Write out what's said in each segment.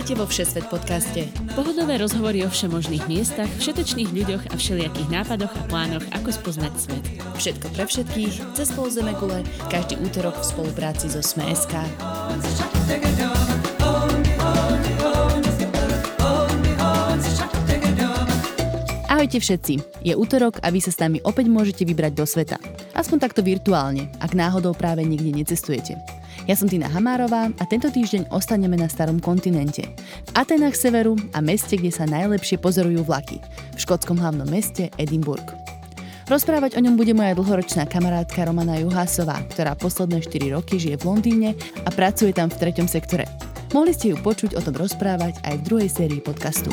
Vítajte vo Všesvet podcaste. Pohodové rozhovory o všemožných miestach, všetečných ľuďoch a všelijakých nápadoch a plánoch, ako spoznať svet. Všetko pre všetkých, cez pol gule, každý útorok v spolupráci so Sme.sk. Ahojte všetci, je útorok a vy sa s nami opäť môžete vybrať do sveta. Aspoň takto virtuálne, ak náhodou práve niekde necestujete. Ja som Tina Hamárová a tento týždeň ostaneme na starom kontinente. V Atenách severu a meste, kde sa najlepšie pozorujú vlaky. V škótskom hlavnom meste Edinburgh. Rozprávať o ňom bude moja dlhoročná kamarátka Romana Juhásová, ktorá posledné 4 roky žije v Londýne a pracuje tam v treťom sektore. Mohli ste ju počuť o tom rozprávať aj v druhej sérii podcastu.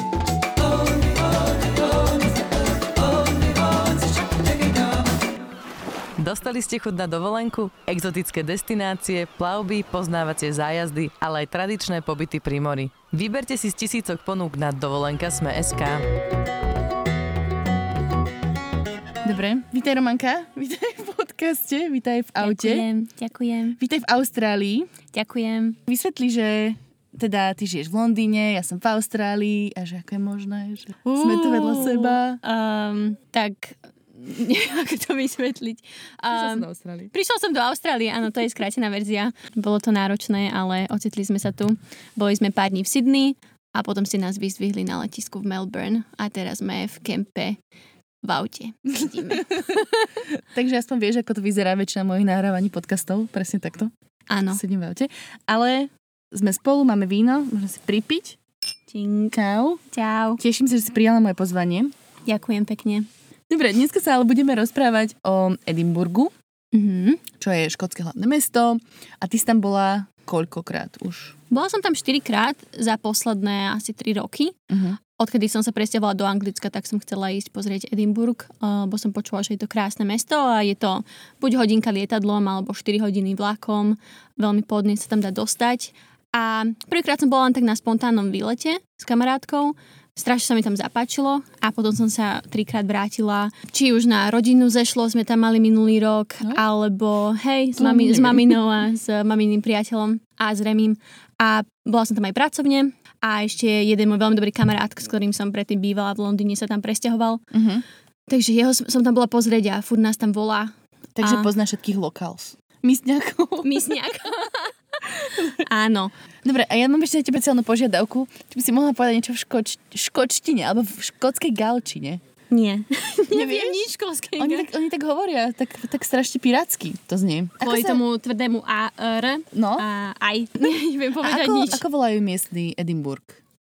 Dostali ste chuť na dovolenku? Exotické destinácie, plavby, poznávacie zájazdy, ale aj tradičné pobyty pri mori. Vyberte si z tisícok ponúk na dovolenka Sme.sk. Dobre, vítaj Romanka, vítaj v podcaste, vítaj v aute. Ďakujem, ďakujem. Vítaj v Austrálii. Ďakujem. Vysvetli, že teda ty žiješ v Londýne, ja som v Austrálii a že ako je možné, že uh, sme tu vedľa seba. Um, tak neviem, ako to vysvetliť. Um, do Austrálie. Prišla som do Austrálie, áno, to je skrátená verzia. Bolo to náročné, ale ocitli sme sa tu. Boli sme pár dní v Sydney a potom si nás vyzdvihli na letisku v Melbourne a teraz sme v kempe v aute. Takže aspoň vieš, ako to vyzerá väčšina mojich nahrávaní podcastov, presne takto. Áno. Sedím v aute. Ale sme spolu, máme víno, môžeme si pripiť. Čau. Čau. Teším sa, že si prijala moje pozvanie. Ďakujem pekne. Dobre, dneska sa ale budeme rozprávať o Edimburgu, mm-hmm. čo je škótske hlavné mesto. A ty si tam bola koľkokrát už? Bola som tam 4 krát za posledné asi 3 roky. Uh-huh. Odkedy som sa presťahovala do Anglicka, tak som chcela ísť pozrieť Edinburgh, lebo som počula, že je to krásne mesto a je to buď hodinka lietadlom alebo 4 hodiny vlakom. Veľmi podne sa tam dá dostať. A prvýkrát som bola len tak na spontánnom výlete s kamarátkou strašne sa mi tam zapáčilo a potom som sa trikrát vrátila, či už na rodinu zešlo, sme tam mali minulý rok, no. alebo hej, s, mami, s maminou a s maminým priateľom a s Remím. A bola som tam aj pracovne a ešte jeden môj veľmi dobrý kamarát, s ktorým som predtým bývala v Londýne, sa tam presťahoval. Uh-huh. Takže jeho som tam bola pozrieť a furt nás tam volá. Takže a... poznáš všetkých locals. Místňakov. Místňakov. Áno. Dobre, a ja mám ešte na tebe celú požiadavku. Či by si mohla povedať niečo v škoč, škočtine alebo v škótskej galčine. Nie. Neviem nič školské. Oni tak, oni tak hovoria, tak, tak strašne pirátsky to znie. Kvôli sa... tomu tvrdému A, R no? a aj. Neviem povedať a ako, nič. Ako volajú miestny Edinburgh?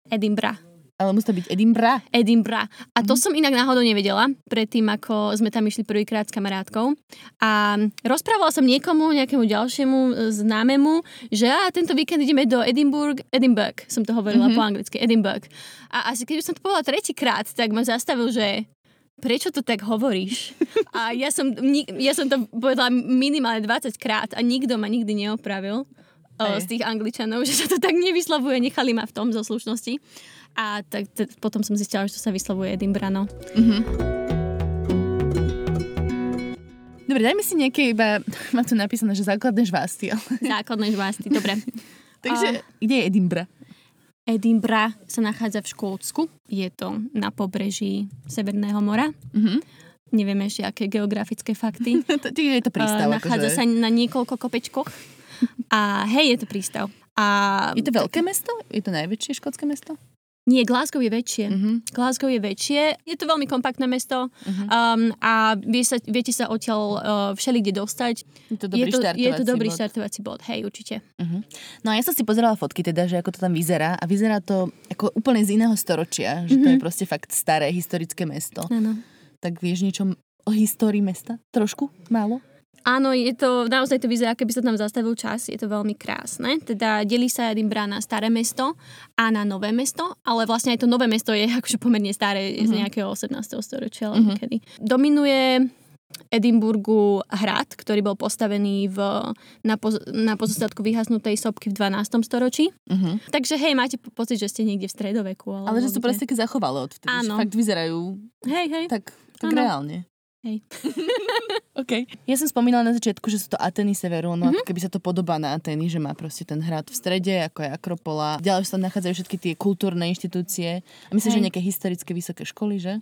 Edinburgh ale musí to byť Edinburgh. Edinburgh. A to mm. som inak náhodou nevedela, predtým ako sme tam išli prvýkrát s kamarátkou. A rozprávala som niekomu, nejakému ďalšiemu e, známemu, že a tento víkend ideme do Edinburgh, Edinburgh, som to hovorila mm-hmm. po anglicky, Edinburgh. A asi keď som to povedala tretíkrát, tak ma zastavil, že prečo to tak hovoríš? A ja som, ja som to povedala minimálne 20 krát a nikto ma nikdy neopravil z tých angličanov, že sa to tak nevyslovuje, nechali ma v tom zo slušnosti. A tak t- potom som zistila, že to sa vyslovuje Edinburgh, no. Mm-hmm. Dobre, dajme si nejaké iba, mám tu napísané, že základné žvásty. Ale... Základné žvásty, dobre. Takže, uh, kde je Edinburgh? Edinburgh sa nachádza v Škótsku. Je to na pobreží Severného mora. Mm-hmm. Neviem ešte, aké geografické fakty. je to prístav. Uh, nachádza akože... sa na niekoľko kopečkoch. A hej, je to prístav. A... Je to veľké mesto? Je to najväčšie škótske mesto? Nie, Glasgow je väčšie. Uh-huh. Glasgow je väčšie. Je to veľmi kompaktné mesto uh-huh. um, a vie sa, viete sa odtiaľ uh, všeli kde dostať. Je to dobrý je to, štartovací Je to dobrý bod. štartovací bod, hej, určite. Uh-huh. No a ja som si pozerala fotky teda, že ako to tam vyzerá a vyzerá to ako úplne z iného storočia, že uh-huh. to je proste fakt staré historické mesto. Áno. Tak vieš niečo o histórii mesta? Trošku? Málo? Áno, je to, naozaj to vyzerá, keby sa tam zastavil čas, je to veľmi krásne. Teda delí sa Edinburgh na staré mesto a na nové mesto, ale vlastne aj to nové mesto je akože pomerne staré, mm-hmm. z mhm. nejakého 18. storočia, mm-hmm. kedy. Dominuje Edinburgu hrad, ktorý bol postavený v, na, poz, na pozostatku vyhasnutej sopky v 12. storočí. Uh-huh. Takže hej, máte pocit, že ste niekde v stredoveku. Ale že sa proste zachovalo odvtedy. Áno. Fakt vyzerajú hej, hej. tak, tak reálne. Hej. OK. Ja som spomínala na začiatku, že sú to Ateny Severu, no mm-hmm. ako keby sa to podobá na Ateny, že má proste ten hrad v strede, ako je Akropola. Ďalej sa tam nachádzajú všetky tie kultúrne inštitúcie. A myslím, Hej. že nejaké historické vysoké školy, že?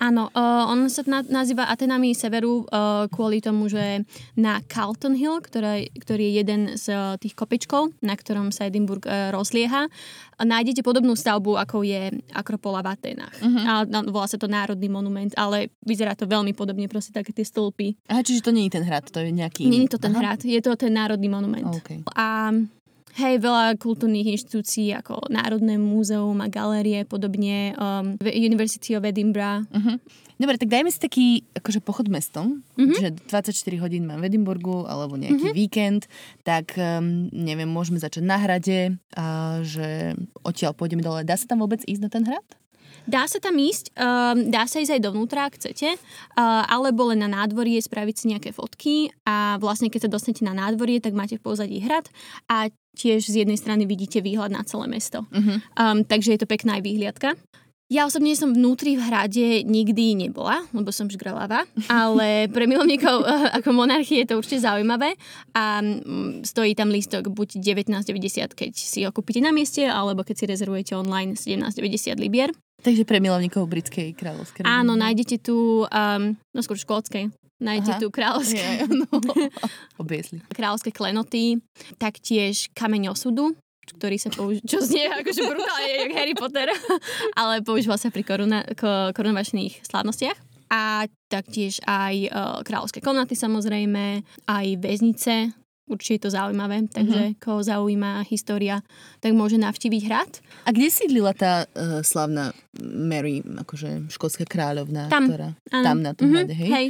Áno, uh, on sa na, nazýva Atenami Severu uh, kvôli tomu, že na Carlton Hill, ktorá, ktorý je jeden z uh, tých kopečkov, na ktorom sa Edinburgh uh, rozlieha, nájdete podobnú stavbu, ako je Akropola v Atenách. Uh-huh. A, no, volá sa to Národný monument, ale vyzerá to veľmi podobne, proste také tie stĺpy. Aha, čiže to nie je ten hrad, to je nejaký. Nie je to ten Aha. hrad, je to ten Národný monument. Okay. A Hej, veľa kultúrnych inštitúcií ako Národné múzeum a galérie, podobne um, University of Edinburgh. Uh-huh. Dobre, tak dajme si taký akože pochod mestom, uh-huh. že 24 hodín mám v Edinburgu alebo nejaký uh-huh. víkend, tak um, neviem, môžeme začať na hrade a že odtiaľ pôjdeme dole. Dá sa tam vôbec ísť na ten hrad? Dá sa tam ísť, um, dá sa ísť aj dovnútra, ak chcete, uh, alebo len na nádvorie spraviť si nejaké fotky a vlastne keď sa dostanete na nádvorie, tak máte v pozadí hrad a tiež z jednej strany vidíte výhľad na celé mesto. Uh-huh. Um, takže je to pekná aj výhliadka. Ja osobne som vnútri v hrade nikdy nebola, lebo som žgralava, ale pre milovníkov eh, ako monarchie je to určite zaujímavé a stojí tam lístok buď 19,90, keď si ho kúpite na mieste, alebo keď si rezervujete online 17,90 libier. Takže pre milovníkov britskej kráľovskej Áno, nájdete tu, um, no skôr škótskej, nájdete Aha. tu kráľovské, yeah, no. kráľovské klenoty, taktiež kameň osudu, ktorý sa používa, čo znie akože brutálne, jak Harry Potter, ale používal sa pri koruna, ko, korunovačných slávnostiach. A taktiež aj uh, kráľovské komnaty samozrejme, aj väznice, určite je to zaujímavé, takže uh-huh. koho zaujíma história, tak môže navštíviť hrad. A kde sídlila tá uh, slavná Mary, akože škótska kráľovná? Tam, ktorá, tam na tom uh-huh. hrade, hej? hej.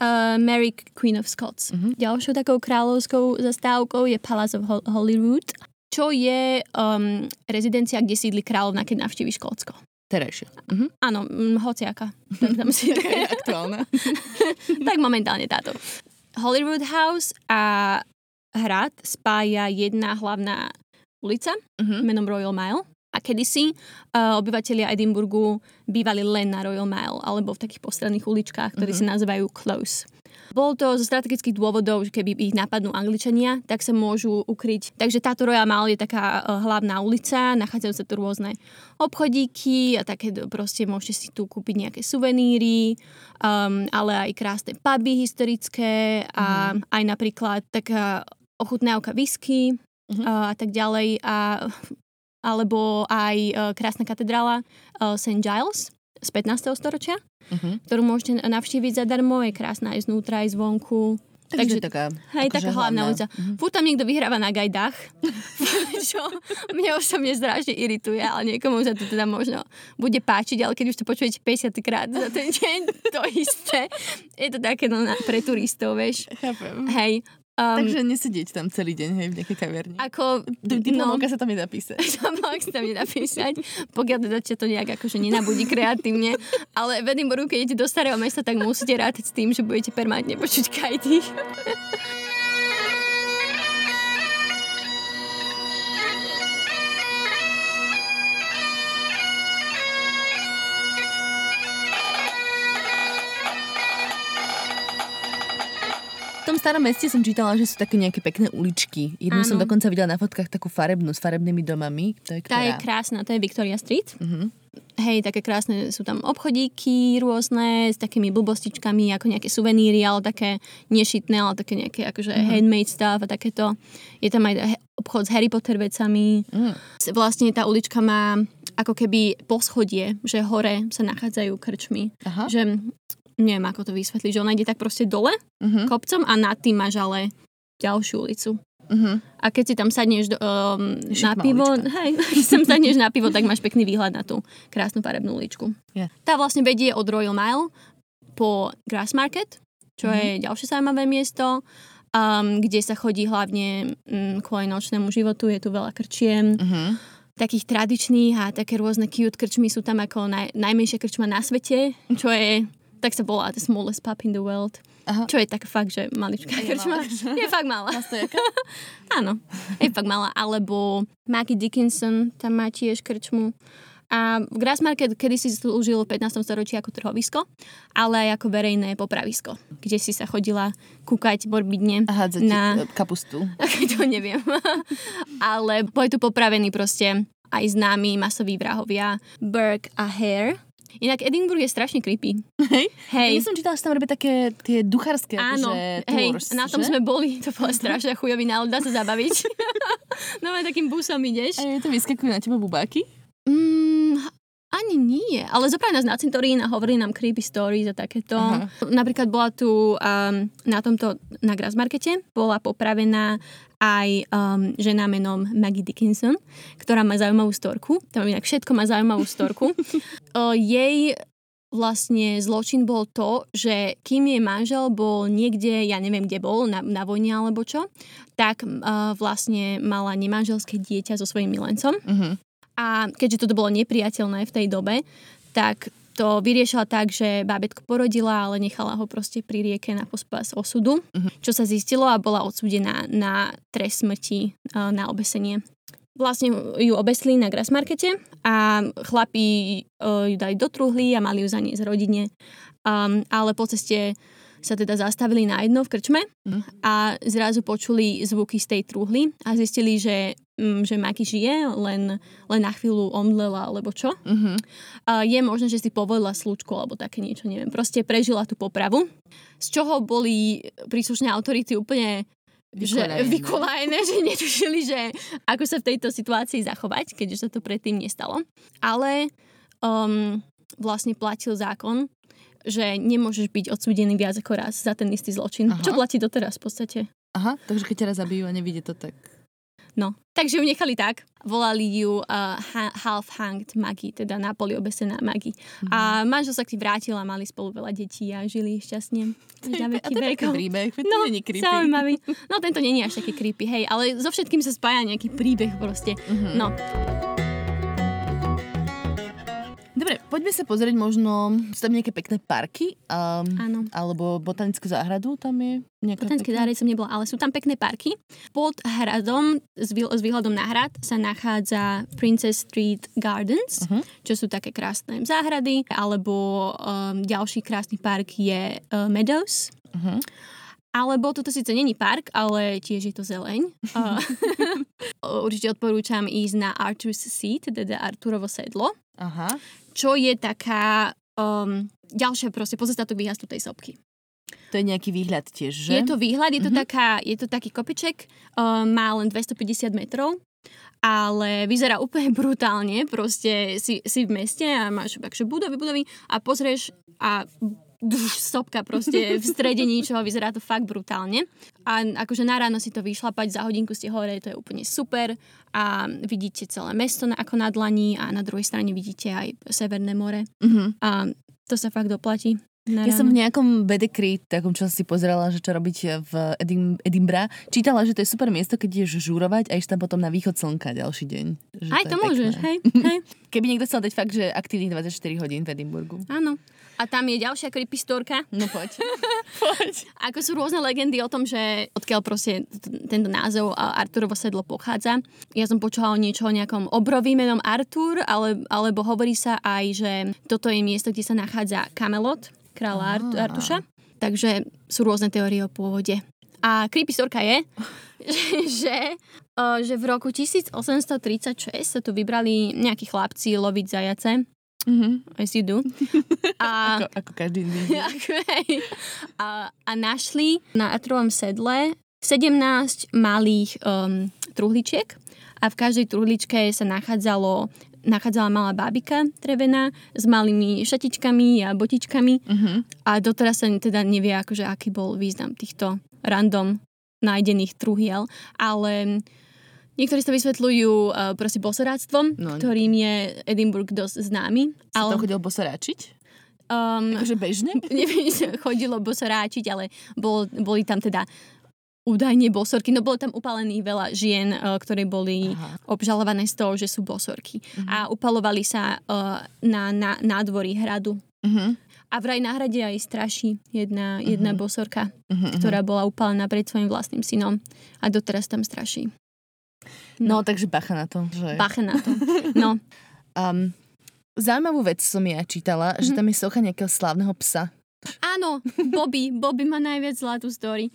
Uh, Mary Queen of Scots. Uh-huh. Ďalšou takou kráľovskou zastávkou je Palace of Holyrood čo je um, rezidencia, kde sídli kráľovna, keď navštívi Škótsko. Terajšia. Uh-huh. Áno, m, hociaká. Tam si... aktuálna. tak momentálne táto. Holyrood House a hrad spája jedna hlavná ulica uh-huh. menom Royal Mile. A kedysi uh, obyvateľia Edinburgu bývali len na Royal Mile alebo v takých postranných uličkách, ktoré uh-huh. sa nazývajú Close. Bolo to zo strategických dôvodov, že keby ich napadnú Angličania, tak sa môžu ukryť. Takže táto Royal Mall je taká uh, hlavná ulica, nachádzajú sa tu rôzne obchodíky a také proste môžete si tu kúpiť nejaké suveníry, um, ale aj krásne puby historické a mm. aj napríklad taká ochutnávka whisky mm-hmm. uh, a tak ďalej a alebo aj uh, krásna katedrála uh, St. Giles z 15. storočia, uh-huh. ktorú môžete navštíviť zadarmo, je krásna aj znútra, aj zvonku. Takže, Takže taká, hej, akože taká hlavná ulica. Uh-huh. Fú, tam niekto vyhráva na gajdách, čo mne osobne strašne irituje, ale niekomu sa to teda možno bude páčiť, ale keď už to počujete 50 krát za ten deň, to isté. Je to také no, na, pre turistov, vieš. Chápem. Hej, Um, Takže nesedieť tam celý deň, hej, v nejakej kaviarni. Ako... Diplomovka no, sa tam nedá písať. Diplomovka sa tam nedá písať, pokiaľ teda to nejak akože nenabudí kreatívne. Ale v Edinburghu, keď idete do starého mesta, tak musíte rátať s tým, že budete permanentne počuť kajty. Starom meste som čítala, že sú také nejaké pekné uličky. Jednu Áno. som dokonca videla na fotkách takú farebnú s farebnými domami. To je ktorá? Tá je krásna, to je Victoria Street. Uh-huh. Hej, také krásne sú tam obchodíky rôzne s takými blbostičkami, ako nejaké suveníry, ale také nešitné, ale také nejaké akože uh-huh. handmade stuff a takéto. Je tam aj obchod s Harry Potter vecami. Uh-huh. Vlastne tá ulička má ako keby poschodie, že hore sa nachádzajú krčmy. Aha. Že neviem ako to vysvetliť, že ona ide tak proste dole uh-huh. kopcom a nad tým máš ale ďalšiu ulicu. Uh-huh. A keď si tam sadneš do, um, na pivo, hej, keď tam sadneš na pivo, tak máš pekný výhľad na tú krásnu farebnú uličku. Yeah. Tá vlastne vedie od Royal Mile po Grass Market, čo uh-huh. je ďalšie zaujímavé miesto, um, kde sa chodí hlavne um, kvôli nočnému životu, je tu veľa krčiem. Uh-huh takých tradičných a také rôzne cute krčmy sú tam ako naj, najmenšia krčma na svete, čo je tak sa volá The Smallest Pub in the World. Aha. Čo je tak fakt, že maličká je krčma. Je fakt malá. Áno, je fakt malá. Alebo Maggie Dickinson, tam má tiež krčmu. A Grassmarket kedysi slúžil v 15. storočí ako trhovisko, ale aj ako verejné popravisko, kde si sa chodila kúkať morbidne. A hádzať na... kapustu. to neviem. ale boli tu popravení proste aj známi masoví vrahovia Burke a Hare. Inak Edinburgh je strašne creepy. Hej? Hej. Ja som čítala, že tam robia také tie duchárske Áno, akože, hej, tours, na tom že? sme boli, to bola strašne chujový návod, dá sa zabaviť. no aj takým busom ideš. A je to vyskakujú na teba bubáky? Mm, ani nie, ale zobrali nás na cintorín a hovorili nám creepy stories a takéto. Aha. Napríklad bola tu um, na tomto, na Grassmarkete, bola popravená aj um, žena menom Maggie Dickinson, ktorá má zaujímavú storku. Tam inak všetko má zaujímavú storku. o, jej vlastne zločin bol to, že kým jej manžel bol niekde, ja neviem kde bol, na, na vojne alebo čo, tak uh, vlastne mala nemanželské dieťa so svojím milencom. Uh-huh. A keďže toto bolo nepriateľné v tej dobe, tak to vyriešila tak, že bábetko porodila, ale nechala ho proste pri rieke na pospas osudu, Mhm. čo sa zistilo a bola odsúdená na trest smrti, na obesenie. Vlastne ju obesli na Grassmarkete a chlapi e, ju dali do truhly a mali ju zaniesť rodine. Um, ale po ceste sa teda zastavili na jedno v krčme Mhm. a zrazu počuli zvuky z tej truhly a zistili, že, že Maki žije, len, len na chvíľu omdlela alebo čo. Uh-huh. A je možné, že si povolila slučku alebo také niečo, neviem. Proste prežila tú popravu, z čoho boli príslušné autority úplne že Vykolajené. vykolajené, že netušili, že ako sa v tejto situácii zachovať, keďže sa to predtým nestalo. Ale um, vlastne platil zákon, že nemôžeš byť odsúdený viac ako raz za ten istý zločin. Aha. Čo platí doteraz v podstate. Aha, takže keď ťa raz zabijú a nevidie to tak. No, takže ju nechali tak. Volali ju uh, ha- half-hanged Maggie, teda na poli obesená Maggie. Mhm. A manžel sa k tým vrátil a mali spolu veľa detí a žili šťastne. To je príbeh, to No, není creepy. zaujímavý. No, tento není až taký creepy, hej, ale so všetkým sa spája nejaký príbeh proste. Mhm. No, Dobre, poďme sa pozrieť možno, sú tam nejaké pekné parky, um, áno. alebo botanickú záhradu, tam je nejaká Botanické záhrady som nebola, ale sú tam pekné parky. Pod hradom, s, výl- s výhľadom na hrad, sa nachádza Princess Street Gardens, Mhm. čo sú také krásne záhrady, alebo um, ďalší krásny park je uh, Meadows. Mhm. Alebo toto síce není park, ale tiež je to zeleň. Uh, určite odporúčam ísť na Arthur's Seat, teda Arturovo sedlo, Aha. čo je taká um, ďalšia proste pozostatok výjazdu tej sopky. To je nejaký výhľad tiež, že? Je to výhľad, je to, Mhm. taká, je to taký kopeček, uh, má len 250 metrov, ale vyzerá úplne brutálne, proste si, si v meste a máš akože budovy, budovy a pozrieš a duš, sopka proste v strede ničoho, vyzerá to fakt brutálne. A akože na ráno si to vyšlapať, za hodinku ste hore, to je úplne super a vidíte celé mesto na- ako na dlani a na druhej strane vidíte aj Severné more Mhm. a to sa fakt doplatí. Na Ja som ráno. v nejakom bedekry, takom čo si pozerala, že čo robiť v Edim, Edimbra, čítala, že to je super miesto, keď ideš žúrovať a ideš tam potom na východ slnka ďalší deň. Že Aj je to môžeš, pekné. hej, hej. Keby niekto chcel dať fakt, že aktívnych 24 hodín v Edimburgu. Áno. A tam je ďalšia creepy storka. No poď. poď. Ako sú rôzne legendy o tom, že odkiaľ proste tento názov a Arturovo sedlo pochádza. Ja som počula o niečo o nejakom obrovi menom Artur, ale, alebo hovorí sa aj, že toto je miesto, kde sa nachádza Camelot, kráľa Art-. Artuša. Takže sú rôzne teórie o pôvode. A creepy storka je, že, že v roku 1836 sa tu vybrali nejakí chlapci loviť zajace. Mhm. As you do. A Ako, ako každý deň. A, a našli na Atrovom sedle 17 malých um, truhličiek a v každej truhličke sa nachádzalo nachádzala malá bábika drevená s malými šatičkami a botičkami Mhm. a doteraz sa teda nevie, akože, aký bol význam týchto random nájdených truhiel, ale niektorí to vysvetľujú uh, proste bosoráctvom, No. ktorým je Edinburgh dosť známy. Sa Ale, tam chodil bosoráčiť? um, Akože bežne? neviem, chodilo bosoráčiť, ale bol, boli tam teda údajne bosorky. No bolo tam upalených veľa žien, eh, ktoré boli Aha. obžalované z toho, že sú bosorky. Mhm. A upalovali sa eh, na, na nádvorí hradu. Mhm. A vraj na hrade aj straší jedna, jedna Mhm. bosorka, Mhm. ktorá bola upálená pred svojim vlastným synom. A doteraz tam straší. No, takže bacha na to. Že... Bacha na to. No, Um, zaujímavú vec som ja čítala, mm-hmm. že tam je socha nejakého slávneho psa. Áno, Bobby. Bobby má najviac zlatú story.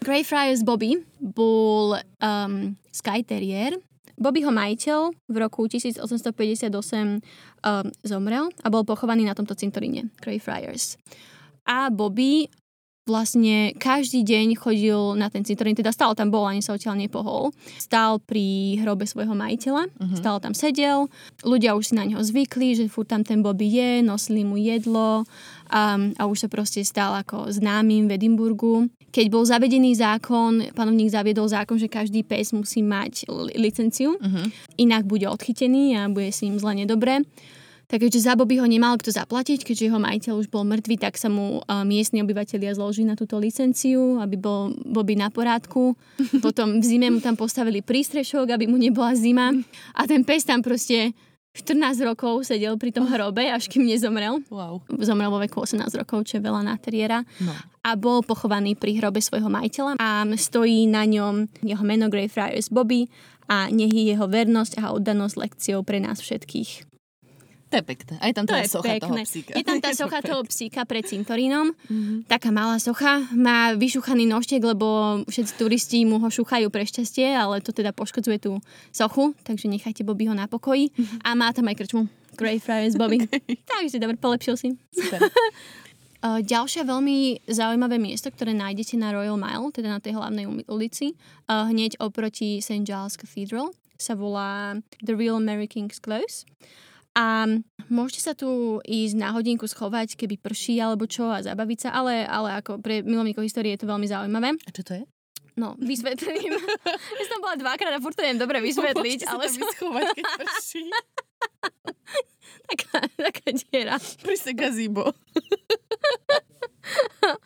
Greyfriars Bobby bol um, Sky Terrier. Bobbyho majiteľ v roku 1858 um, zomrel a bol pochovaný na tomto cintoríne Greyfriars. A Bobby vlastne každý deň chodil na ten cintorín, teda stále tam bol, ani sa odtiaľ nepohol. Stál pri hrobe svojho majiteľa, uh-huh. stále tam sedel, ľudia už si na neho zvykli, že furt tam ten Bobby je, nosili mu jedlo a, a už sa proste stal ako známym v Edimburgu. Keď bol zavedený zákon, panovník zaviedol zákon, že každý pes musí mať licenciu, uh-huh. inak bude odchytený a bude si im zle nedobre tak keďže za Bobby ho nemal kto zaplatiť, keďže jeho majiteľ už bol mŕtvý, tak sa mu uh, miestni obyvateľia zložili na túto licenciu, aby bol Bobby na porádku. Potom v zime mu tam postavili prístrešok, aby mu nebola zima. A ten pes tam proste 14 rokov sedel pri tom hrobe, až kým nezomrel. Wow. Zomrel vo veku 18 rokov, čo je veľa na teriera. No. A bol pochovaný pri hrobe svojho majiteľa a stojí na ňom jeho meno Greyfriars Bobby a nech je jeho vernosť a oddanosť lekciou pre nás všetkých. To je pekné. Aj tam to tá je socha pekné. toho psíka. Je tam tá socha toho psíka pred cintorínom. Mm-hmm. Taká malá socha. Má vyšuchaný nožtek, lebo všetci turisti mu ho šuchajú pre šťastie, ale to teda poškodzuje tú sochu, takže nechajte Bobby ho na pokoji. Mm-hmm. A má tam aj krčmu. Greyfriars Bobby. Okay. Takže dobre, polepšil si. Ďalšie veľmi zaujímavé miesto, ktoré nájdete na Royal Mile, teda na tej hlavnej ulici, hneď oproti St. Giles Cathedral, sa volá The Real Mary King's Close. A môžete sa tu ísť na hodinku schovať, keby prší alebo čo a zabaviť sa, ale, ale ako pre milovníkov histórie je to veľmi zaujímavé. A čo to je? No, vysvetlím. ja som bola dvakrát a furt to neviem dobre vysvetliť, Môžete ale... sa tam schovať, keď prší. taká, taká diera. Pri se gazíbo.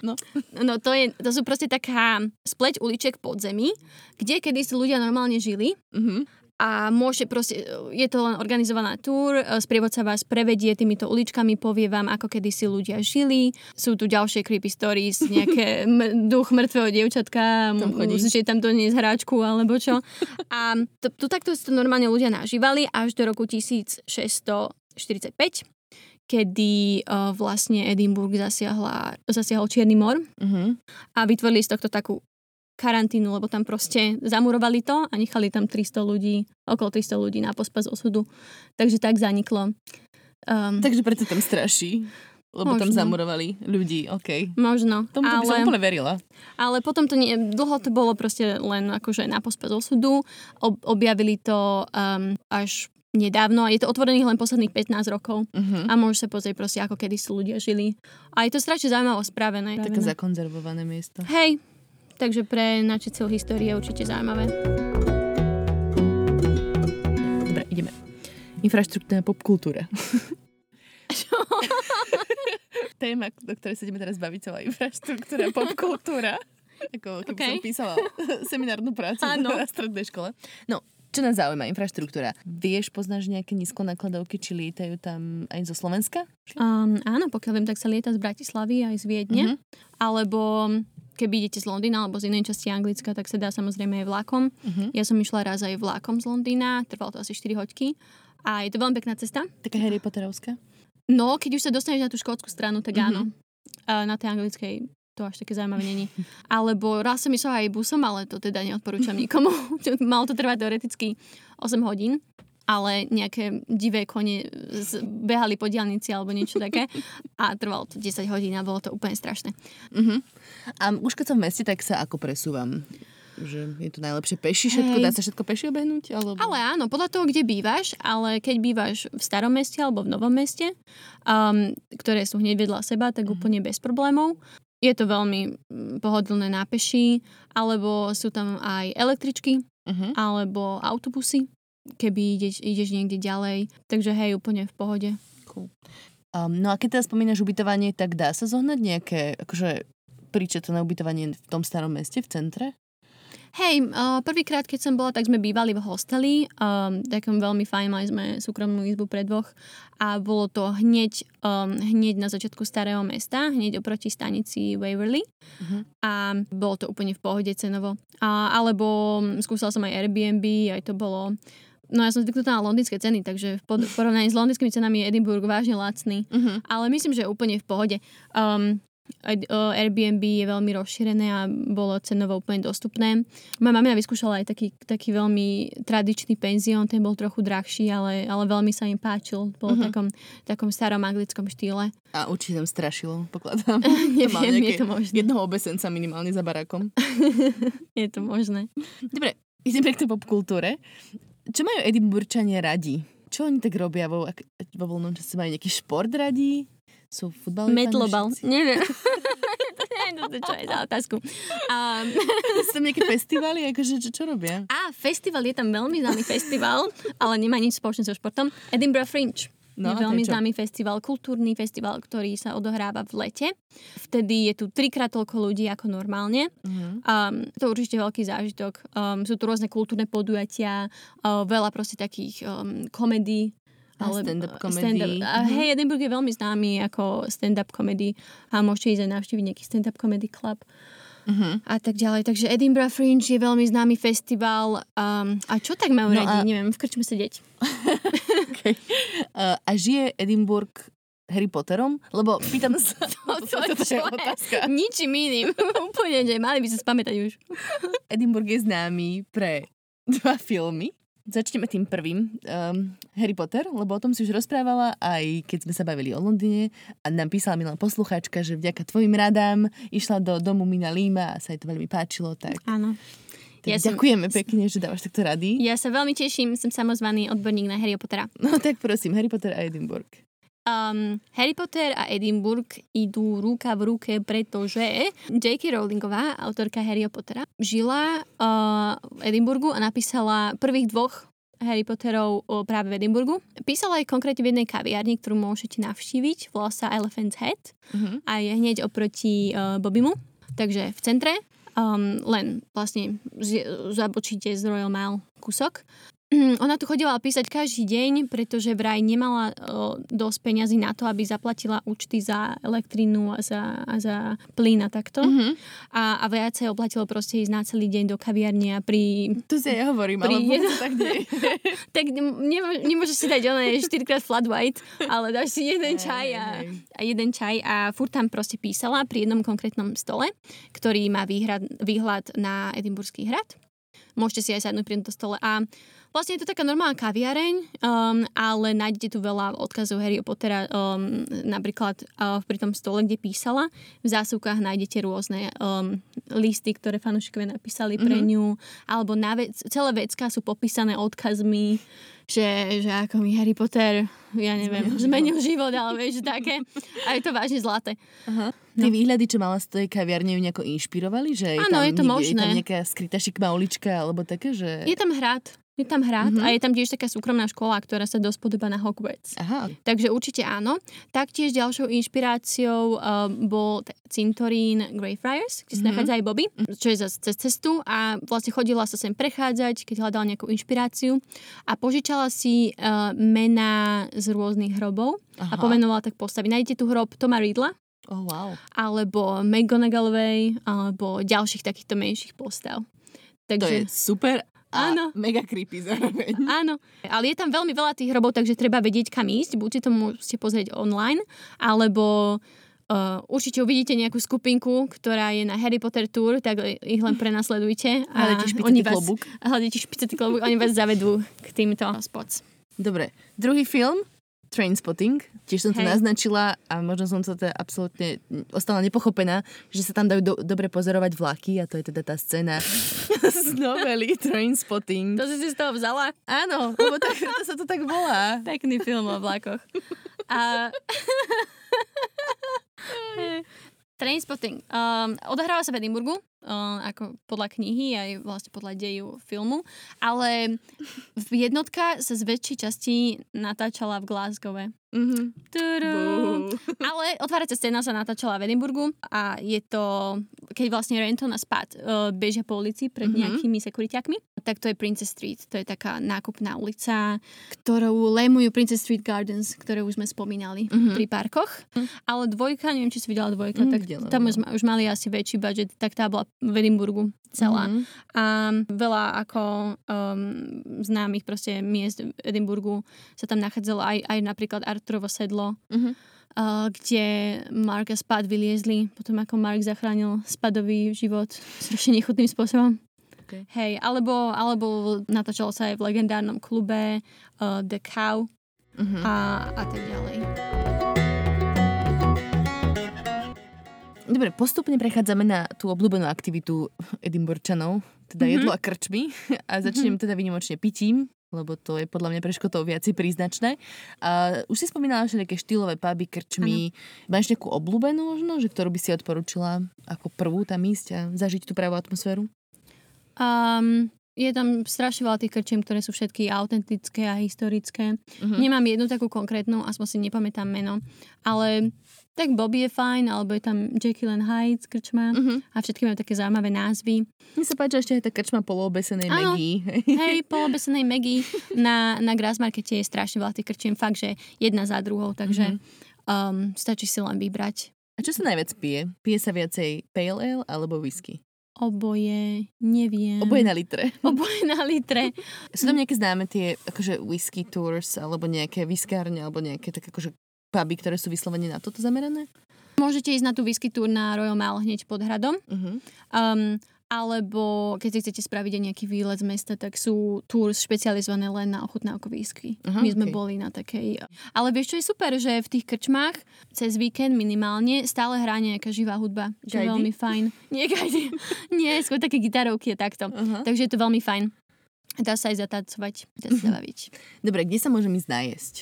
No. no to, je, to sú proste taká spleť uliček pod zemi, kde kedy si ľudia normálne žili. Mm-hmm a môže proste, je to len organizovaná túr, sprievodca vás prevedie týmito uličkami, povie vám, ako kedysi ľudia žili. Sú tu ďalšie creepy stories, nejaké m- duch mŕtvého dievčatka, musíte tam doniesť hráčku alebo čo. A to, to takto si to normálne ľudia nažívali až do roku 1645, kedy uh, vlastne Edinburgh zasiahla, zasiahol Čierny mor uh-huh. a vytvorili z tohto takú karantínu, lebo tam proste zamurovali to a nechali tam 300 ľudí, okolo 300 ľudí na pospas osudu. Takže tak zaniklo. Um, Takže preto tam straší. Lebo možno. tam zamurovali ľudí, OK. Možno. Tomu ale, by som úplne verila. Ale potom to nie, dlho to bolo proste len akože na pospas osudu. Ob, objavili to um, až nedávno. Je to otvorených len posledných 15 rokov. Uh-huh. A môžeš sa pozrieť proste, ako kedy si ľudia žili. A je to strašne zaujímavo spravené. Také zakonzervované miesto. Hej, takže pre načiteľ histórie je určite zaujímavé. Dobre, ideme. Infraštruktúra popkultúra. Čo? Téma, do ktorej sa ideme teraz baviť, celá infraštruktúra, popkultúra. Ako keby okay. som písala seminárnu prácu ano. na strednej škole. No, čo nás zaujíma, infraštruktúra. Vieš, poznáš nejaké nízkonakladovky, či lietajú tam aj zo Slovenska? Um, áno, pokiaľ viem, tak sa lieta z Bratislavy aj z Viedne. Uh-huh. Alebo keby idete z Londýna alebo z inej časti Anglicka, tak sa dá samozrejme aj vlakom. Uh-huh. Ja som išla raz aj vlakom z Londýna, trvalo to asi 4 hodky. A je to veľmi pekná cesta. Taká Harry Potterovská? No, keď už sa dostaneš na tú škótsku stranu, tak uh-huh. áno. A na tej anglickej to až také zaujímavé není. Alebo raz som išla aj busom, ale to teda neodporúčam nikomu. Malo to trvať teoreticky 8 hodín ale nejaké divé kone behali po diálnici alebo niečo také a trvalo to 10 hodín a bolo to úplne strašné. Uh-huh. A už keď som v meste, tak sa ako presúvam? že je to najlepšie peši všetko, Hej. dá sa všetko peši obehnúť? Alebo... Ale áno, podľa toho, kde bývaš, ale keď bývaš v starom meste alebo v novom meste, um, ktoré sú hneď vedľa seba, tak mm. úplne bez problémov. Je to veľmi pohodlné na peši, alebo sú tam aj električky, uh-huh. alebo autobusy keby ideš, ideš niekde ďalej. Takže hej, úplne v pohode. Cool. Um, no a keď teda spomínaš ubytovanie, tak dá sa zohnať nejaké akože príčetné ubytovanie v tom starom meste, v centre? Hej, uh, prvýkrát, keď som bola, tak sme bývali v hosteli, um, takom veľmi fajn, mali sme súkromnú izbu pre dvoch a bolo to hneď, um, hneď na začiatku starého mesta, hneď oproti stanici Waverly uh-huh. a bolo to úplne v pohode cenovo. A, alebo skúsala som aj Airbnb, aj to bolo No ja som zvyknutá na londýnske ceny, takže v porovnaní s londýnskymi cenami je Edinburgh vážne lacný. Uh-huh. Ale myslím, že je úplne v pohode. Um, Airbnb je veľmi rozšírené a bolo cenovo úplne dostupné. Moja mamina vyskúšala aj taký, taký veľmi tradičný penzión, ten bol trochu drahší, ale, ale veľmi sa im páčil. Bol uh-huh. v takom, takom starom anglickom štýle. A určite tam strašilo, pokladám. Neviem, je to možné. Jednoho obesenca minimálne za barákom. je to možné. Dobre, ideme k tej popkultúre. Čo majú Edinburčania radi? Čo oni tak robia vo, vo voľnom čase? Majú nejaký šport radi? Sú Medlobal. fanúšici? Neviem. to, čo je za otázku. Um, Sú tam nejaké festivaly? Akože, čo, čo robia? a festival, je tam veľmi známy festival, ale nemá nič spoločné so športom. Edinburgh Fringe. No, je veľmi známy festival, kultúrny festival, ktorý sa odohráva v lete. Vtedy je tu trikrát toľko ľudí ako normálne. Uh-huh. Um, to je určite veľký zážitok. Um, sú tu rôzne kultúrne podujatia, uh, veľa proste takých um, komedí. A stand-up comedy. Stand-up. A Mhm. hej, Edinburgh je veľmi známy ako stand-up comedy a môžete ísť aj navštíviť nejaký stand-up comedy club Uh-huh. a tak ďalej. Takže Edinburgh Fringe je veľmi známy festival. Um, a čo tak majú No radi? a- Neviem, v krčme sedieť. Okay. Uh, a žije Edinburgh Harry Potterom? Lebo pýtam sa... to Toto je čo je? otázka. Ničím iným. Úplne, že mali by sa spamätať už. Edinburgh je známy pre dva filmy. Začneme tým prvým, um, Harry Potter, lebo o tom si už rozprávala, aj keď sme sa bavili o Londýne a nám písala milá poslucháčka, že vďaka tvojim radám išla do domu Mina Líma a sa jej to veľmi páčilo, tak, Áno. tak Ja som- ďakujeme pekne, že dávaš takto rady. Ja sa veľmi teším, som samozvaný odborník na Harry Pottera. No tak prosím, Harry Potter a Edinburgh. Um, Harry Potter a Edinburgh idú ruka v ruke, pretože J.K. Rowlingová, autorka Harry Pottera, žila uh, v Edinburgu a napísala prvých dvoch Harry Potterov uh, práve v Edinburgu. Písala aj konkrétne v jednej kaviarni, ktorú môžete navštíviť, volá sa Elephant's Head Uh-huh. a je hneď oproti uh, Bobimu, takže v centre. Um, len vlastne z, zabočíte z Royal Mile kúsok. Ona tu chodila písať každý deň, pretože vraj nemala uh, dosť peňazí na to, aby zaplatila účty za elektrínu a za, a za plyn a takto. Uh-huh. A, a viac sa oplatilo proste ísť na celý deň do kaviarne a pri... To si ja hovorím, Pri ale to tak nie. Tak nemô, nemôžeš si dať oné 4 krát flat white, ale dáš si jeden čaj a, a jeden čaj a furt tam proste písala pri jednom konkrétnom stole, ktorý má výhrad, výhľad na Edimburský hrad. Môžete si aj sadnúť pri tomto stole a vlastne je to taká normálna kaviareň, um, ale nájdete tu veľa odkazov Harry Pottera, um, napríklad uh, pri tom stole, kde písala. V zásuvkách nájdete rôzne um, listy, ktoré fanúšikovia napísali pre ňu, alebo na vec, celé vecká sú popísané odkazmi, že, že ako mi Harry Potter, ja neviem, zmenil život, ale vieš, také. A je to vážne zlaté. Aha. Tie výhľady, čo mala z tej kaviarne, ju nejako inšpirovali? Že je Áno, tam je to niekde- možné. Je tam nejaká skrytá šikmá ulička, alebo také, že... Je tam hrad, je tam hrad Mhm. a je tam tiež taká súkromná škola, ktorá sa dosť podobá na Hogwarts. Aha, Takže určite áno. Taktiež ďalšou inšpiráciou uh, bol t- cintorín Greyfriars, kde sa Mhm. nachádza aj Bobby, čo je zase cez cestu a vlastne chodila sa sem prechádzať, keď hľadala nejakú inšpiráciu a požičala si uh, mená z rôznych hrobov a Aha. pomenovala tak postavy. Nájdete tu hrob Toma Riddla, oh wow. alebo McGonagallovej, alebo ďalších takýchto menších postav. To je Takže, super a Áno. mega creepy zároveň. áno, ale je tam veľmi veľa tých hrobov, takže treba vedieť, kam ísť. Buď si to môžete pozrieť online, alebo uh, určite uvidíte nejakú skupinku, ktorá je na Harry Potter Tour, tak ich len prenasledujte. A Hľadajte špicatý klobúk. Hľadajte špicatý klobúk, oni vás zavedú k týmto spots. Dobre, druhý film, Trainspotting, tiež som to Hej. naznačila a možno som to teda absolútne ostala nepochopená, že sa tam dajú do, dobre pozorovať vlaky a to je teda tá scéna z novely Trainspotting. To si si z toho vzala? Áno, lebo tak, to sa to tak volá. Pekný film o vlakoch. A... Trainspotting. Um, odohráva sa v Edinburgu, ako podľa knihy, aj vlastne podľa deju filmu, ale v jednotka sa z väčšej časti natáčala v Glasgowe. Mhm. Tudum. Bú. Ale otváracia scéna sa natáčala v Edinburgu a je to, keď vlastne Renton a Spat uh, bežia po ulici pred Mhm. nejakými sekuriťakmi, tak to je Princess Street. To je taká nákupná ulica, ktorú lémujú Princess Street Gardens, ktoré už sme spomínali Mhm. pri parkoch. Ale dvojka, neviem, či si videla dvojka, Mm, tak videla, tam už, už mali asi väčší budget, tak tá bola v Edinburgu celá. Mhm. A veľa ako um, známych proste miest v Edinburgu sa tam nachádzalo aj, aj napríklad Arturovo sedlo, Mhm. uh, kde Mark a Spad vyliezli, potom ako Mark zachránil Spadový život strašne nechutným spôsobom. Okay. Hej, alebo, alebo natáčalo sa aj v legendárnom klube uh, The Cow Mhm. a, a tak ďalej. Dobre, postupne prechádzame na tú obľúbenú aktivitu Edimborčanov, teda Mhm. jedlo a krčmy. A začnem teda vynimočne pitím, lebo to je podľa mňa pre Škotov viaci príznačné. A už si spomínala všelijaké štýlové puby, krčmy. Máš nejakú obľúbenú možno, že ktorú by si odporúčila ako prvú tam ísť a zažiť tú pravú atmosféru? Um, je tam strašne veľa tých krčiem, ktoré sú všetky autentické a historické. Mhm. Nemám jednu takú konkrétnu, aspoň si nepamätám meno, ale tak Bobby je fajn, alebo je tam Jekyll and Hyde krčma Mhm. a všetky majú také zaujímavé názvy. Mne sa páči ešte aj tá krčma poloobesenej. Maggie. Hej, polobesenej Maggie na, na Grassmarkete je strašne veľa tých krčiem, fakt, že jedna za druhou, takže um, stačí si len vybrať. A čo sa najviac pije? Pije sa viacej pale ale alebo whisky? Oboje, neviem. Oboje na litre. Oboje na litre. Sú tam nejaké známe tie akože whisky tours alebo nejaké whiskárne alebo nejaké tak akože puby, ktoré sú vyslovene na toto zamerané? Môžete ísť na tú whisky tour na Royal Mile hneď pod hradom. Uh-huh. Um, alebo keď si chcete spraviť aj nejaký výlet z mesta, tak sú tours špecializované len na ochutnávku whisky. Aha, My sme ok. boli na takej... Ale vieš, čo je super, že v tých krčmách cez víkend minimálne stále hrá nejaká živá hudba. Čo je veľmi fajn. Nie gajdy. Nie, skôr také gitarovky a takto. Aha. Takže je to veľmi fajn. Dá sa aj zatancovať, dá sa zabaviť. Dobre, kde sa môžem ísť nájsť?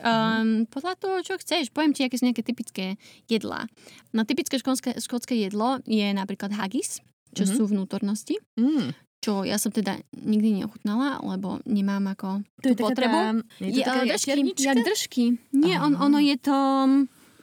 Um, podľa toho, čo chceš, poviem ti, aké sú nejaké typické jedlá. No typické škótske, škótske jedlo je napríklad haggis, čo Mhm. sú vnútornosti. Mm. čo ja som teda nikdy neochutnala, lebo nemám ako To je tú taká potrebu. tá, je to taká ale držky, jak držky. Nie, on, ono je to...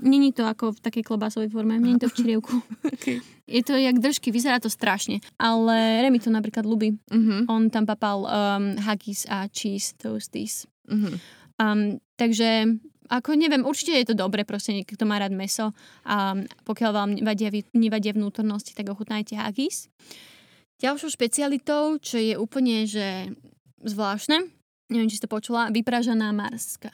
Není to ako v takej klobásovej forme, není to v čirievku. Okay. Je to jak držky, vyzerá to strašne. Ale Remy to napríklad ľubí. Uh-huh. On tam papal um, haggis a cheese toasties. Uh-huh. Um, takže ako neviem, určite je to dobre, proste niekto kto má rád meso a pokiaľ vám nevadia, nevadia vnútornosti, tak ochutnajte haggis. Ďalšou špecialitou, čo je úplne, že zvláštne, neviem, či si to počula, vypražaná marska.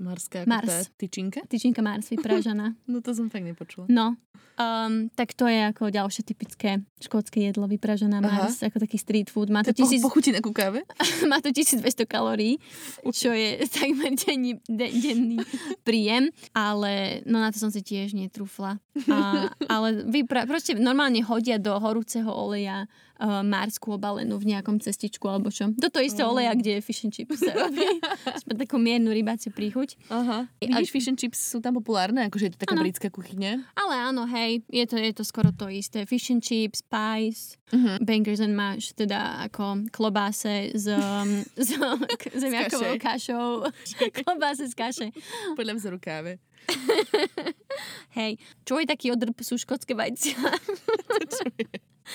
Marská, ako Mars. tá tyčinka? Tyčinka Mars vypražaná. No to som fakt nepočula. No, um, tak to je ako ďalšie typické škótske jedlo, vypražená Aha. Mars, ako taký street food. Má To to, tisíc, po, pochutí na ku káve? má to 1200 kalórií, čo je takmer denný, de, denný príjem, ale no na to som si tiež netrúfla. A, ale vypra- proste normálne hodia do horúceho oleja uh, marsku obalenú v nejakom cestičku alebo čo. Do toho istého oleja, kde je fish and chips robí. Sme takú miernu rybáciu príchuť. Aha. Vidíš, fish and chips sú tam populárne? Akože je to taká Áno. britská kuchyňa? Ale áno, hej, je to, je to skoro to isté. Fish and chips, pies, Uh-huh. bangers and mash, teda ako klobáse um, z, z zemiakovou kašou. klobáse z kaše. Podľa vzoru káve. Hej, čo je taký odrb, sú škótske vajcia. to,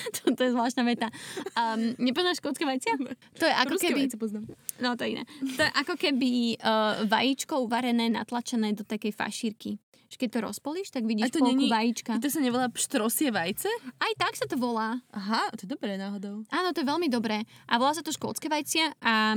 to je zvláštna veta. Um, nepoznáš škótske vajcia? To je ako Ruské keby... poznám. No to je iné. To je ako keby uh, vajíčko uvarené, natlačené do takej fašírky. Že keď to rozpolíš, tak vidíš A to polku není- vajíčka. To sa nevolá pštrosie vajce? Aj tak sa to volá. Aha, to je dobré náhodou. Áno, to je veľmi dobré. A volá sa to škótske vajcia a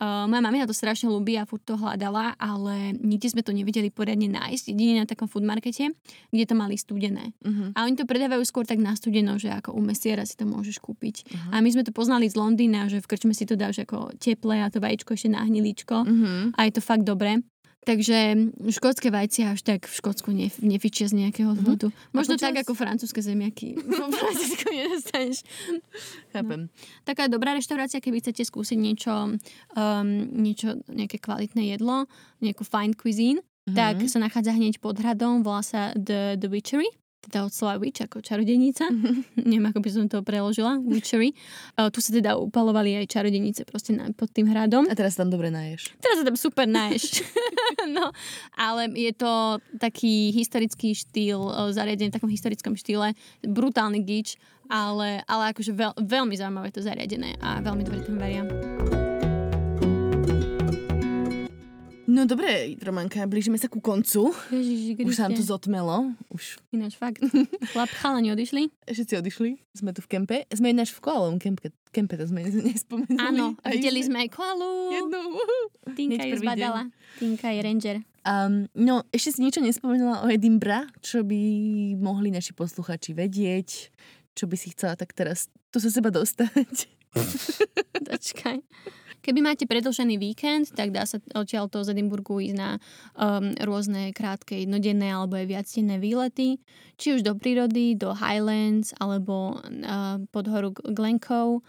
uh, moja mamina to strašne ľubí a furt to hľadala, ale nikde sme to nevedeli poriadne nájsť, jedine na takom food markete, kde to mali studené. Uh-huh. A oni to predávajú skôr tak na studeno, že ako u mesiera si to môžeš kúpiť. Aha. A my sme to poznali z Londýna, že v krčme si to dáš ako teplé a to vajíčko ešte na hnilíčko. Uh-huh. A je to fakt dobré. Takže škótske vajcia až tak v Škótsku nef- nefičia z nejakého dôvodu. Možno počas- tak ako francúzske zemiaky. Po Francúzsku nedostaneš. Chápem. Taká dobrá reštaurácia, keby chcete skúsiť niečo, um, niečo nejaké kvalitné jedlo, nejakú fine cuisine, Mhm. tak sa nachádza hneď pod hradom, volá sa The, The Witchery. Teda od slova witch ako čarodejnica. Neviem, ako by som to preložila. Witchery. Uh, tu sa teda upalovali aj čarodejnice proste na, pod tým hradom. A teraz tam dobre naješ. Teraz sa tam super naješ. no, ale je to taký historický štýl, uh, zariadený v takom historickom štýle. Brutálny gič, ale, ale akože veľ, veľmi zaujímavé to zariadené a veľmi dobre tam varia. No dobre, Romanka, blížime sa ku koncu. Ježiši, Už sa nám tu zotmelo. Už Ináč fakt. Chlap, chalani odišli. všetci odišli. Sme tu v kempe. Sme ináč v koalovom kempe. Kempe, to sme nespomenuli. Áno, Aj videli sme aj koalu. Jednu. Tinka ju zbadala. Tinka je ranger. Um, no, ešte si niečo nespomenula o Edinburgh, čo by mohli naši posluchači vedieť, čo by si chcela tak teraz tu sa seba dostať. Počkaj. Keby máte predlžený víkend, tak dá sa odtiaľto z Edinburgu ísť na um, rôzne krátke jednodenné alebo aj viacdenné výlety. Či už do prírody, do Highlands, alebo uh, pod horu Glencoe,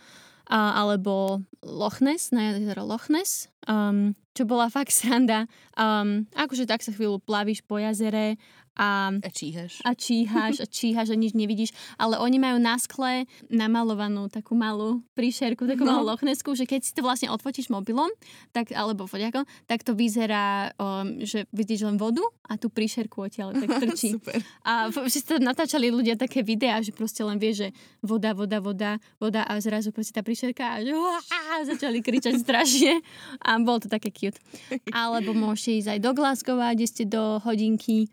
a, alebo Loch Ness, na jazero Loch Ness, um, čo bola fakt sranda. Um, akože tak sa chvíľu plavíš po jazere a A číhaš. a číhaš a číhaš a nič nevidíš, ale oni majú na skle namalovanú takú malú príšerku, takú No. malú lochnesku, že keď si to vlastne odfotíš mobilom, tak, alebo foťakom, tak to vyzerá, um, že vidíš len vodu a tú príšerku odtiaľ tak trčí. Super. A všetci to natáčali ľudia také videá, že proste len vie, že voda, voda, voda, voda a zrazu proste tá príšerka a že uá, začali kričať strašne a bolo to také cute. Alebo môžete ísť aj do Glasgowa, kde ste do hodinky.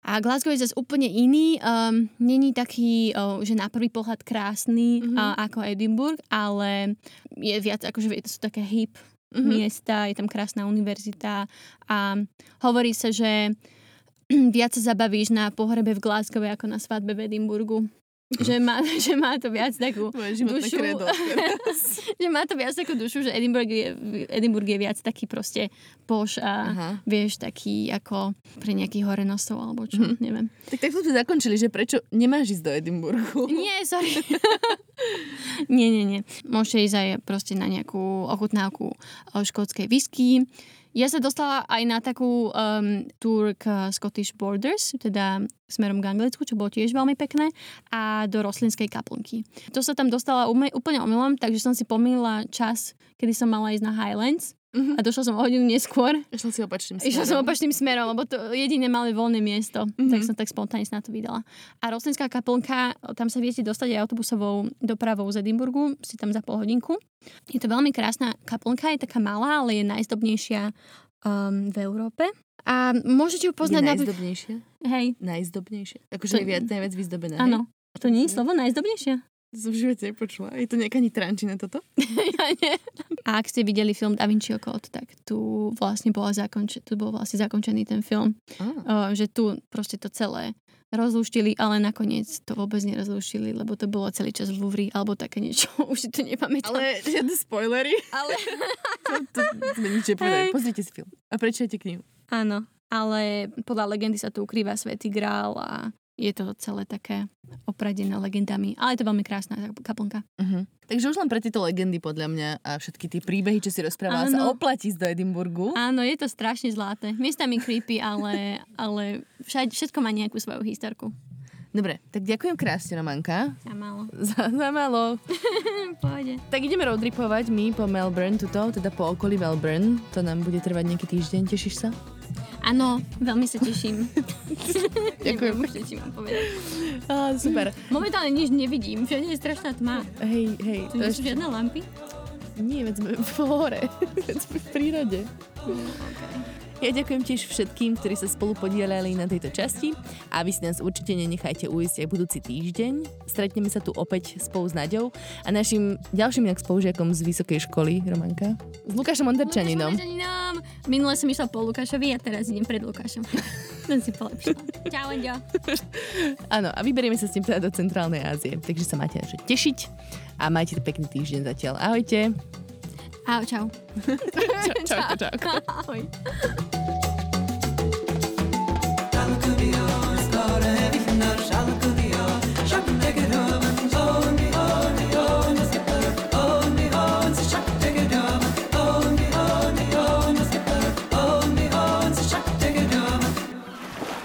A Glasgow je zase úplne iný. Um, není taký, uh, že na prvý pohľad krásny mm-hmm. uh, ako Edinburgh, ale je viac, akože to sú také hip mm-hmm. miesta, je tam krásna univerzita a hovorí sa, že viac sa zabavíš na pohrebe v Glasgow ako na svadbe v Edinburgu. Že má, že má to viac takú dušu. že má to viac takú dušu, že Edinburgh je, Edinburgh je viac taký proste poš a Aha. vieš, taký ako pre nejakých horenosov alebo čo, Mhm. neviem. Tak takto sme zakončili, že prečo nemáš ísť do Edinburghu. Nie, sorry. nie, nie, nie. Môžete ísť aj proste na nejakú ochutnávku škótskej whisky. Ja sa dostala aj na takú um, tour k Scottish Borders, teda smerom k Anglicku, čo bolo tiež veľmi pekné, a do roslinskej kaplnky. To sa tam dostala úplne omylom, takže som si pomýlila čas, kedy som mala ísť na Highlands Mhm. a došla som o hodinu neskôr. Išla si opačným Išla som smerom. opačným smerom, lebo to jediné mali voľné miesto, Mhm. mm-hmm. tak som tak spontánne sa na to vydala. A Roslinská kaplnka, tam sa viete dostať aj autobusovou dopravou z Edinburgu, si tam za pol hodinku. Je to veľmi krásna kaplnka, je taká malá, ale je najzdobnejšia um, v Európe. A môžete ju Je poznať na... Hej, Najzdobnejšie? Akože To- je viac, najviac vyzdobená, áno. To nie je slovo najzdobnejšia? Som v živote nepočula. Je to nejaká nitrančina toto? ja nie. A ak ste videli film Da Vinciho Code, tak tu vlastne bola zakonč- tu bol vlastne zakončený ten film. Ah. Uh, že tu proste to celé rozlúštili, ale nakoniec to vôbec nerozlúštili, lebo to bolo celý čas v Louvre alebo také niečo. Už si to nepamätám. Ale žiadne spoilery. ale... To, to nič nepovedali. Hej. Pozrite si film. A prečítajte knihu. Áno, ale podľa legendy sa tu ukrýva Svetý Grál a je to celé také opradené legendami. Ale je to veľmi krásna kaplnka. Uh-huh. Takže už len pre tieto legendy podľa mňa a všetky tie príbehy, čo si rozprávala, sa oplatí ísť do Edimburgu. Áno, je to strašne zlaté. Miestami creepy, ale, ale všade, všetko má nejakú svoju historku. Dobre, tak ďakujem krásne, Romanka. A málo. Za, za málo. Pôjde. Tak ideme roadripovať my po Melbourne tuto, teda po okolí Melbourne. To nám bude trvať nejaký týždeň, tešíš sa? Áno, veľmi sa teším. Ďakujem. Neviem, čo ti mám povedať. Á, super. Momentálne nič nevidím, všade je strašná tma. Hej, hej. Tu nie sú žiadne lampy? Nie, veď sme v hore. veď sme v prírode. Ja ďakujem tiež všetkým, ktorí sa spolu podielali na tejto časti a vy si nás určite nenechajte ujsť aj budúci týždeň. Stretneme sa tu opäť spolu s Naďou a našim ďalším inak spolužiakom z vysokej školy, Romanka, s Lukášom Ondrčaninom. Lukášom. Minule som išla po Lukášovi a teraz idem pred Lukášom. Ten si polepšila. Čau, Anďo. Áno, a vyberieme sa s tým teda do Centrálnej Ázie, takže sa máte na čo tešiť a majte pekný týždeň zatiaľ. Ahojte. Ahoj, čau. Čau, čau, čau. Ahoj.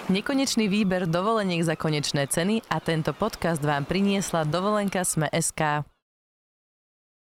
Nekonečný výber dovoleniek za konečné ceny a tento podcast vám priniesla dovolenka Sme SK.